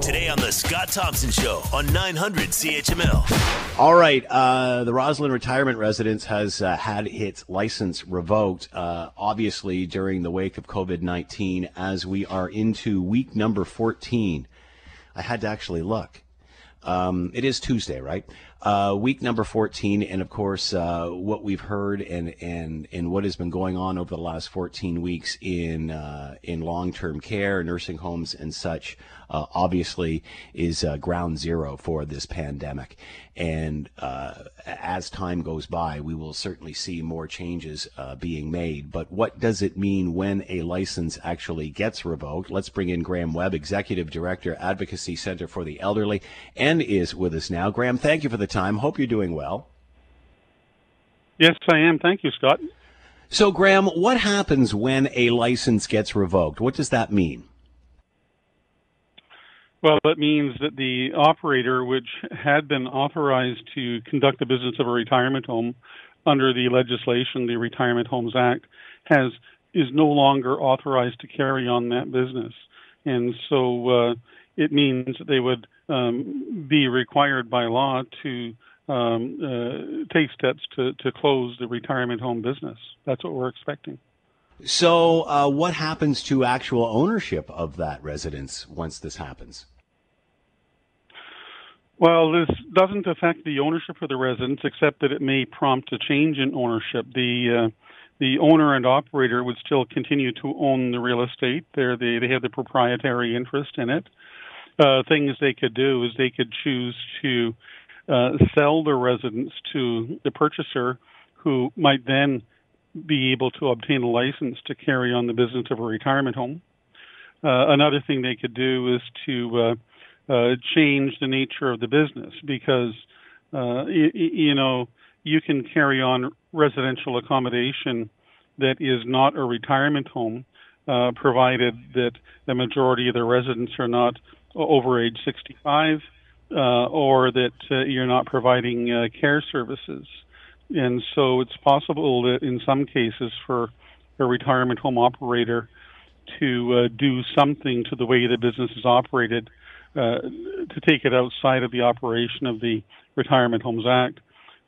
Today on the Scott Thompson Show on 900 CHML. All right, uh, the Rosslyn Retirement Residence has uh, had its license revoked, uh, obviously during the wake of COVID 19, as we are into week number 14. I had to actually look. Um, it is Tuesday, right? Uh, week number 14, and of course, uh, what we've heard and, and, and what has been going on over the last 14 weeks in, uh, in long term care, nursing homes, and such, uh, obviously is uh, ground zero for this pandemic. And uh, as time goes by, we will certainly see more changes being made. But what does it mean when a license actually gets revoked? Let's bring in Graham Webb, Executive Director, Advocacy Center for the Elderly, and is with us now. Graham, thank you for the time. Hope you're doing well. Yes, I am. Thank you, Scott. So, Graham, what happens when a license gets revoked? What does that mean? Well, it means that the operator, which had been authorized to conduct the business of a retirement home under the legislation, the Retirement Homes Act, has is no longer authorized to carry on that business, and so uh, it means that they would um, be required by law to um, uh, take steps to, to close the retirement home business. That's what we're expecting. So, uh, what happens to actual ownership of that residence once this happens? Well, this doesn't affect the ownership of the residence, except that it may prompt a change in ownership. The uh, the owner and operator would still continue to own the real estate. They're the, they have the proprietary interest in it. Uh, things they could do is they could choose to uh, sell the residence to the purchaser, who might then be able to obtain a license to carry on the business of a retirement home. Uh, another thing they could do is to uh, uh, change the nature of the business because uh, y- you know you can carry on residential accommodation that is not a retirement home, uh, provided that the majority of the residents are not over age 65 uh, or that uh, you're not providing uh, care services. And so it's possible that in some cases for a retirement home operator to uh, do something to the way the business is operated uh, to take it outside of the operation of the Retirement Homes Act.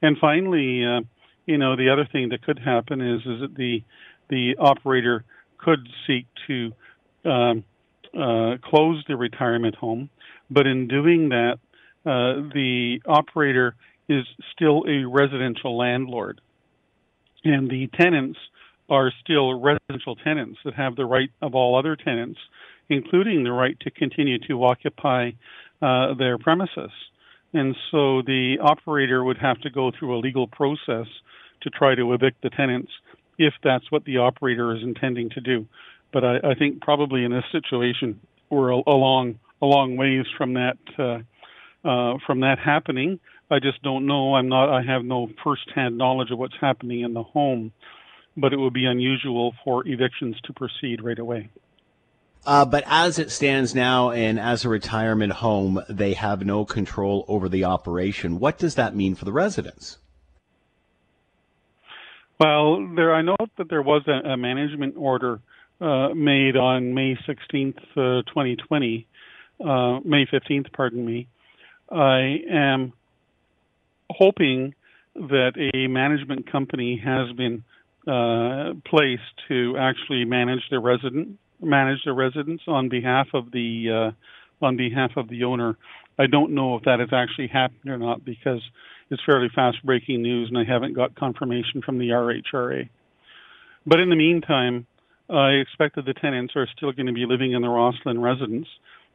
And finally, uh, you know, the other thing that could happen is is that the the operator could seek to um, uh, close the retirement home, but in doing that, uh, the operator is still a residential landlord, and the tenants are still residential tenants that have the right of all other tenants including the right to continue to occupy uh, their premises. And so the operator would have to go through a legal process to try to evict the tenants if that's what the operator is intending to do. But I, I think probably in this situation we're a, a long a long ways from that uh, uh, from that happening. I just don't know. I'm not. I have no firsthand knowledge of what's happening in the home, but it would be unusual for evictions to proceed right away. Uh, but as it stands now, and as a retirement home, they have no control over the operation. What does that mean for the residents? Well, there I note that there was a, a management order uh, made on May 16th, uh, 2020, uh, May 15th, pardon me. I am hoping that a management company has been uh, placed to actually manage the resident manage the residence on behalf of the uh, on behalf of the owner. I don't know if that has actually happened or not because it's fairly fast breaking news and I haven't got confirmation from the RHRA. But in the meantime, I expect that the tenants are still going to be living in the Rosslyn residence.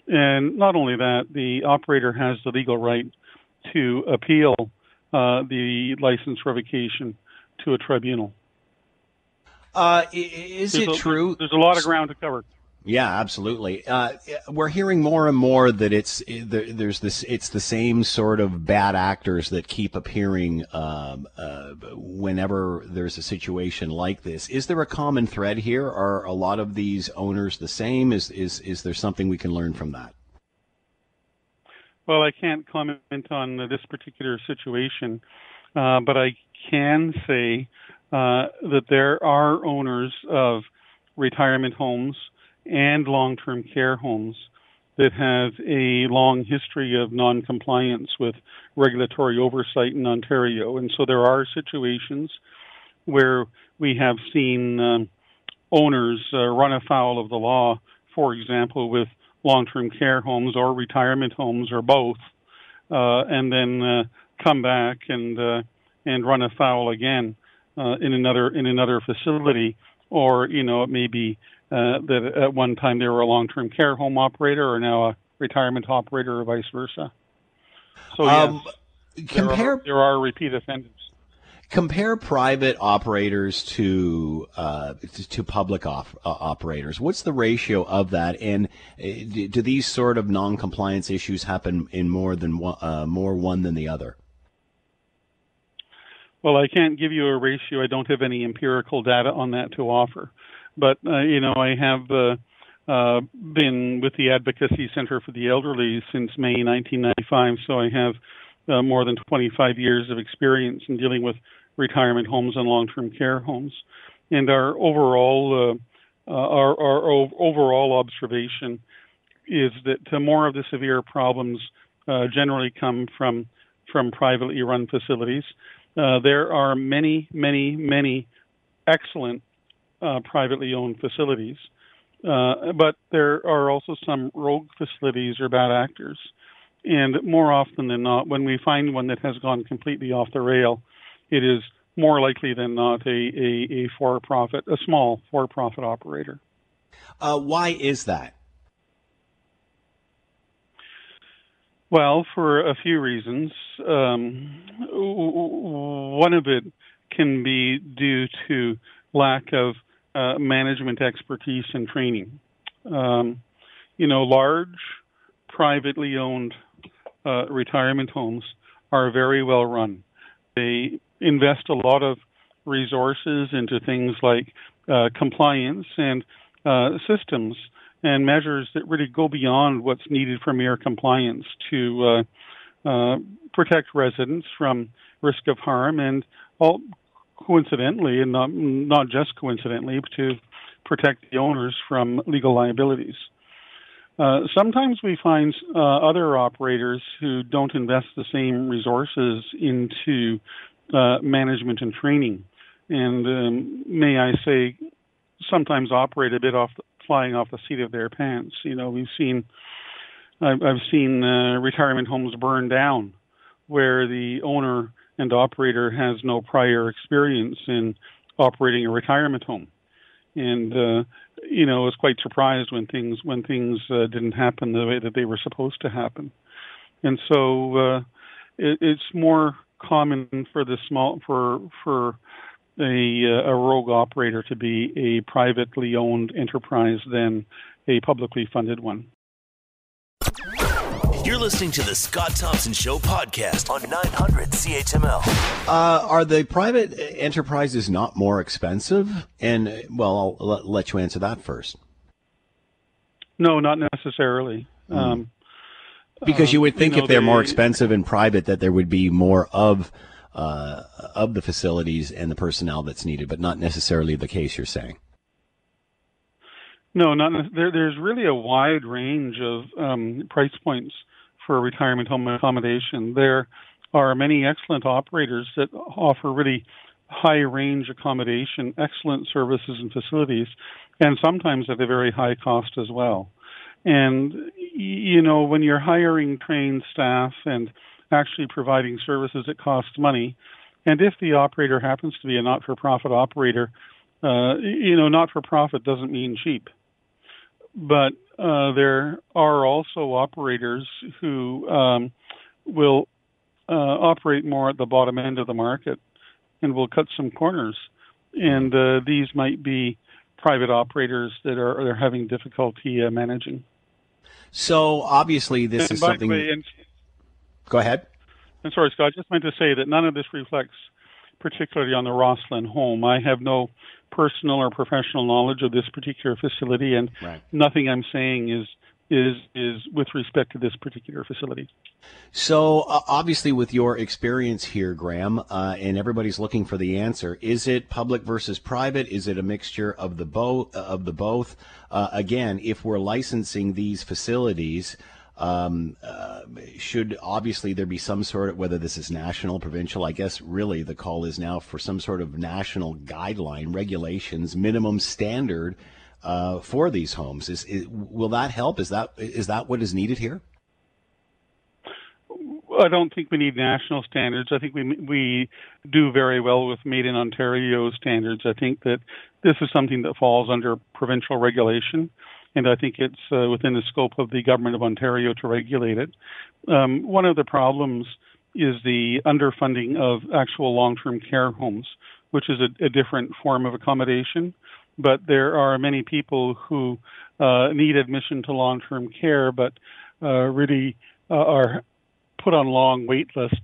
And not only that, the operator has the legal right to appeal uh, the license revocation to a tribunal. Uh, is there's it a, true? There's a lot of ground to cover. Yeah, absolutely. Uh, we're hearing more and more that it's there's this it's the same sort of bad actors that keep appearing um, uh, whenever there's a situation like this. Is there a common thread here? Are a lot of these owners the same? Is is is there something we can learn from that? Well, I can't comment on this particular situation, uh, but I can say uh, that there are owners of retirement homes and long-term care homes that have a long history of non-compliance with regulatory oversight in Ontario, and so there are situations where we have seen um, owners uh, run afoul of the law, for example, with long-term care homes or retirement homes or both, uh, and then uh, come back and uh, and run afoul again uh, in another in another facility, or you know it may be uh, that at one time they were a long-term care home operator or now a retirement operator or vice versa. So um, yes, compare there are, there are repeat offenders compare private operators to uh, to public op- uh, operators. What's the ratio of that? And uh, do these sort of non-compliance issues happen in more than one, uh, more one than the other? Well, I can't give you a ratio. I don't have any empirical data on that to offer. But uh, you know, I have uh, been with the Advocacy Center for the Elderly since May 1995, so I have more than 25 years of experience in dealing with retirement homes and long-term care homes. And our overall uh, uh, our, our, overall observation is that more of the severe problems uh, generally come from from privately run facilities. Uh, there are many, many, many excellent uh, privately owned facilities, uh, but there are also some rogue facilities or bad actors. And more often than not, when we find one that has gone completely off the rail, it is more likely than not a, a, a for-profit, a small for-profit operator. Uh, why is that? Well, for a few reasons. Um, one of it can be due to lack of uh, management expertise and training. Um, you know, large, privately owned uh, retirement homes are very well run. They invest a lot of resources into things like uh, compliance and uh, systems and measures that really go beyond what's needed for mere compliance to uh, uh protect residents from risk of harm and all coincidentally and not not just coincidentally to protect the owners from legal liabilities. Uh, sometimes we find uh, other operators who don't invest the same resources into uh, management and training, and um, may I say, sometimes operate a bit off the, flying off the seat of their pants. You know, we've seen, I've, I've seen uh, retirement homes burn down, where the owner and operator has no prior experience in operating a retirement home, and uh, you know, was quite surprised when things when things uh, didn't happen the way that they were supposed to happen, and so uh, it, it's more common for the small for for a, uh, a rogue operator to be a privately owned enterprise than a publicly funded one. You're listening to the Scott Thompson Show podcast on 900 CHML. Uh, are the private enterprises not more expensive? And well, I'll let you answer that first. No, not necessarily. Mm. Um, because you would think you know, if they're they, more expensive and private, that there would be more of uh, of the facilities and the personnel that's needed, but not necessarily the case. You're saying. No, not there. There's really a wide range of um, price points for retirement home accommodation. There are many excellent operators that offer really high range accommodation, excellent services and facilities, and sometimes at a very high cost as well. And you know, when you're hiring trained staff and actually providing services that cost money, and if the operator happens to be a not-for-profit operator, uh, you know, not-for-profit doesn't mean cheap. But uh, there are also operators who um, will uh, operate more at the bottom end of the market and will cut some corners. And uh, these might be private operators that are, are having difficulty uh, managing. So obviously, this and is something. Way, and, Go ahead. I'm sorry, Scott. I just meant to say that none of this reflects particularly on the Rosslyn home. I have no personal or professional knowledge of this particular facility, and right. nothing I'm saying is is is with respect to this particular facility. So uh, obviously, with your experience here, Graham, uh, and everybody's looking for the answer, is it public versus private? Is it a mixture of the both? Of the both? Uh, again, if we're licensing these facilities. Um, uh, should obviously there be some sort of whether this is national, provincial? I guess really the call is now for some sort of national guideline, regulations, minimum standard uh, for these homes. Is, is, will that help? Is that is that what is needed here? I don't think we need national standards. I think we we do very well with Made in Ontario standards. I think that this is something that falls under provincial regulation, and I think it's uh, within the scope of the government of Ontario to regulate it. Um, one of the problems is the underfunding of actual long-term care homes, which is a, a different form of accommodation but there are many people who uh, need admission to long-term care, but uh, really uh, are put on long wait lists,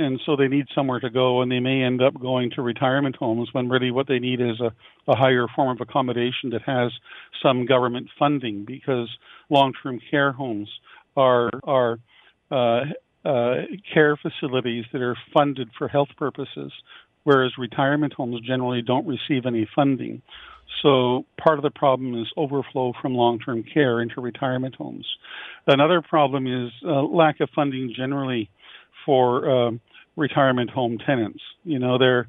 and so they need somewhere to go, and they may end up going to retirement homes when really what they need is a, a higher form of accommodation that has some government funding, because long-term care homes are are uh, uh, care facilities that are funded for health purposes, whereas retirement homes generally don't receive any funding. So part of the problem is overflow from long-term care into retirement homes. Another problem is uh, lack of funding generally for uh, retirement home tenants. You know, there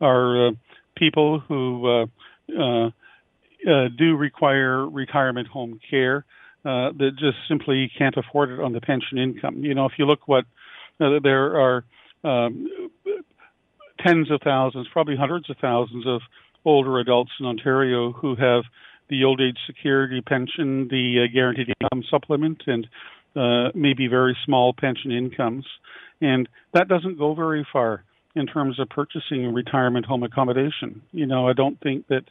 are uh, people who uh, uh, uh, do require retirement home care that just simply can't afford it on the pension income. You know, if you look what there are um, tens of thousands, probably hundreds of thousands of older adults in Ontario who have the old age security pension, the uh, guaranteed income supplement, and uh, maybe very small pension incomes. And that doesn't go very far in terms of purchasing retirement home accommodation. You know, I don't think that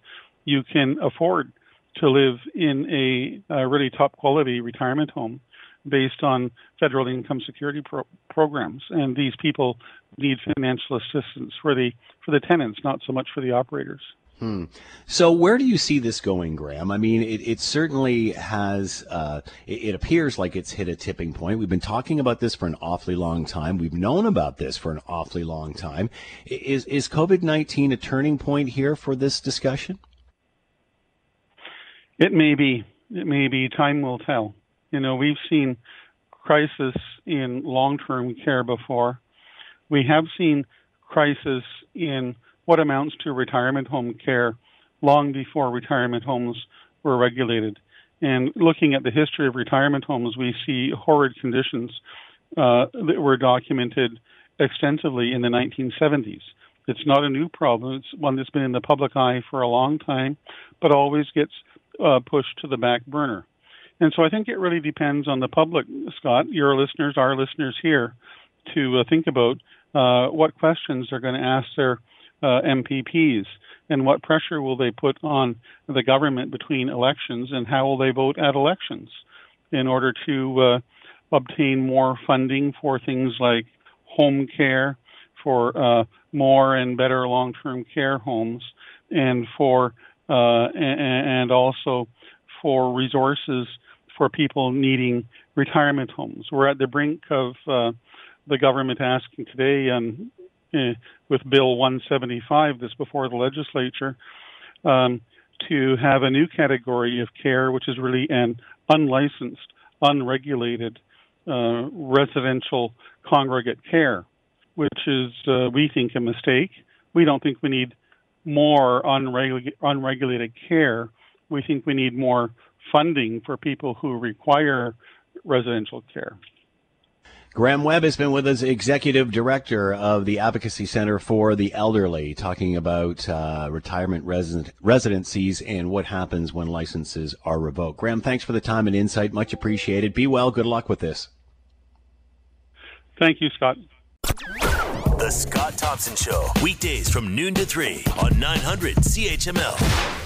you can afford to live in a, a really top quality retirement home based on federal income security pro- programs. And these people need financial assistance for the for the tenants, not so much for the operators. Hmm. So where do you see this going, Graham? I mean, it, it certainly has. Uh, it, it, appears like it's hit a tipping point. We've been talking about this for an awfully long time. We've known about this for an awfully long time. Is is COVID nineteen a turning point here for this discussion? It may be. It may be. Time will tell. You know, we've seen crisis in long term care before. We have seen crisis in what amounts to retirement home care long before retirement homes were regulated. And looking at the history of retirement homes, we see horrid conditions uh, that were documented extensively in the 1970s. It's not a new problem. It's one that's been in the public eye for a long time, but always gets uh, pushed to the back burner. And so I think it really depends on the public, Scott, your listeners, our listeners here, to uh, think about uh, what questions they're going to ask their uh, MPPs and what pressure will they put on the government between elections and how will they vote at elections in order to uh, obtain more funding for things like home care, for uh, more and better long-term care homes, and for uh, and also for resources for people needing retirement homes. We're at the brink of uh, the government asking today on uh, with Bill 175, this before the legislature, um, to have a new category of care, which is really an unlicensed, unregulated uh, residential congregate care, which is, uh, we think, a mistake. We don't think we need more unregu- unregulated care. We think we need more funding for people who require residential care. Graham Webb has been with us, executive director of the Advocacy Center for the Elderly, talking about uh, retirement resident, residencies and what happens when licenses are revoked. Graham, thanks for the time and insight. Much appreciated. Be well. Good luck with this. Thank you, Scott. The Scott Thompson Show, weekdays from noon to 3 on 900 CHML.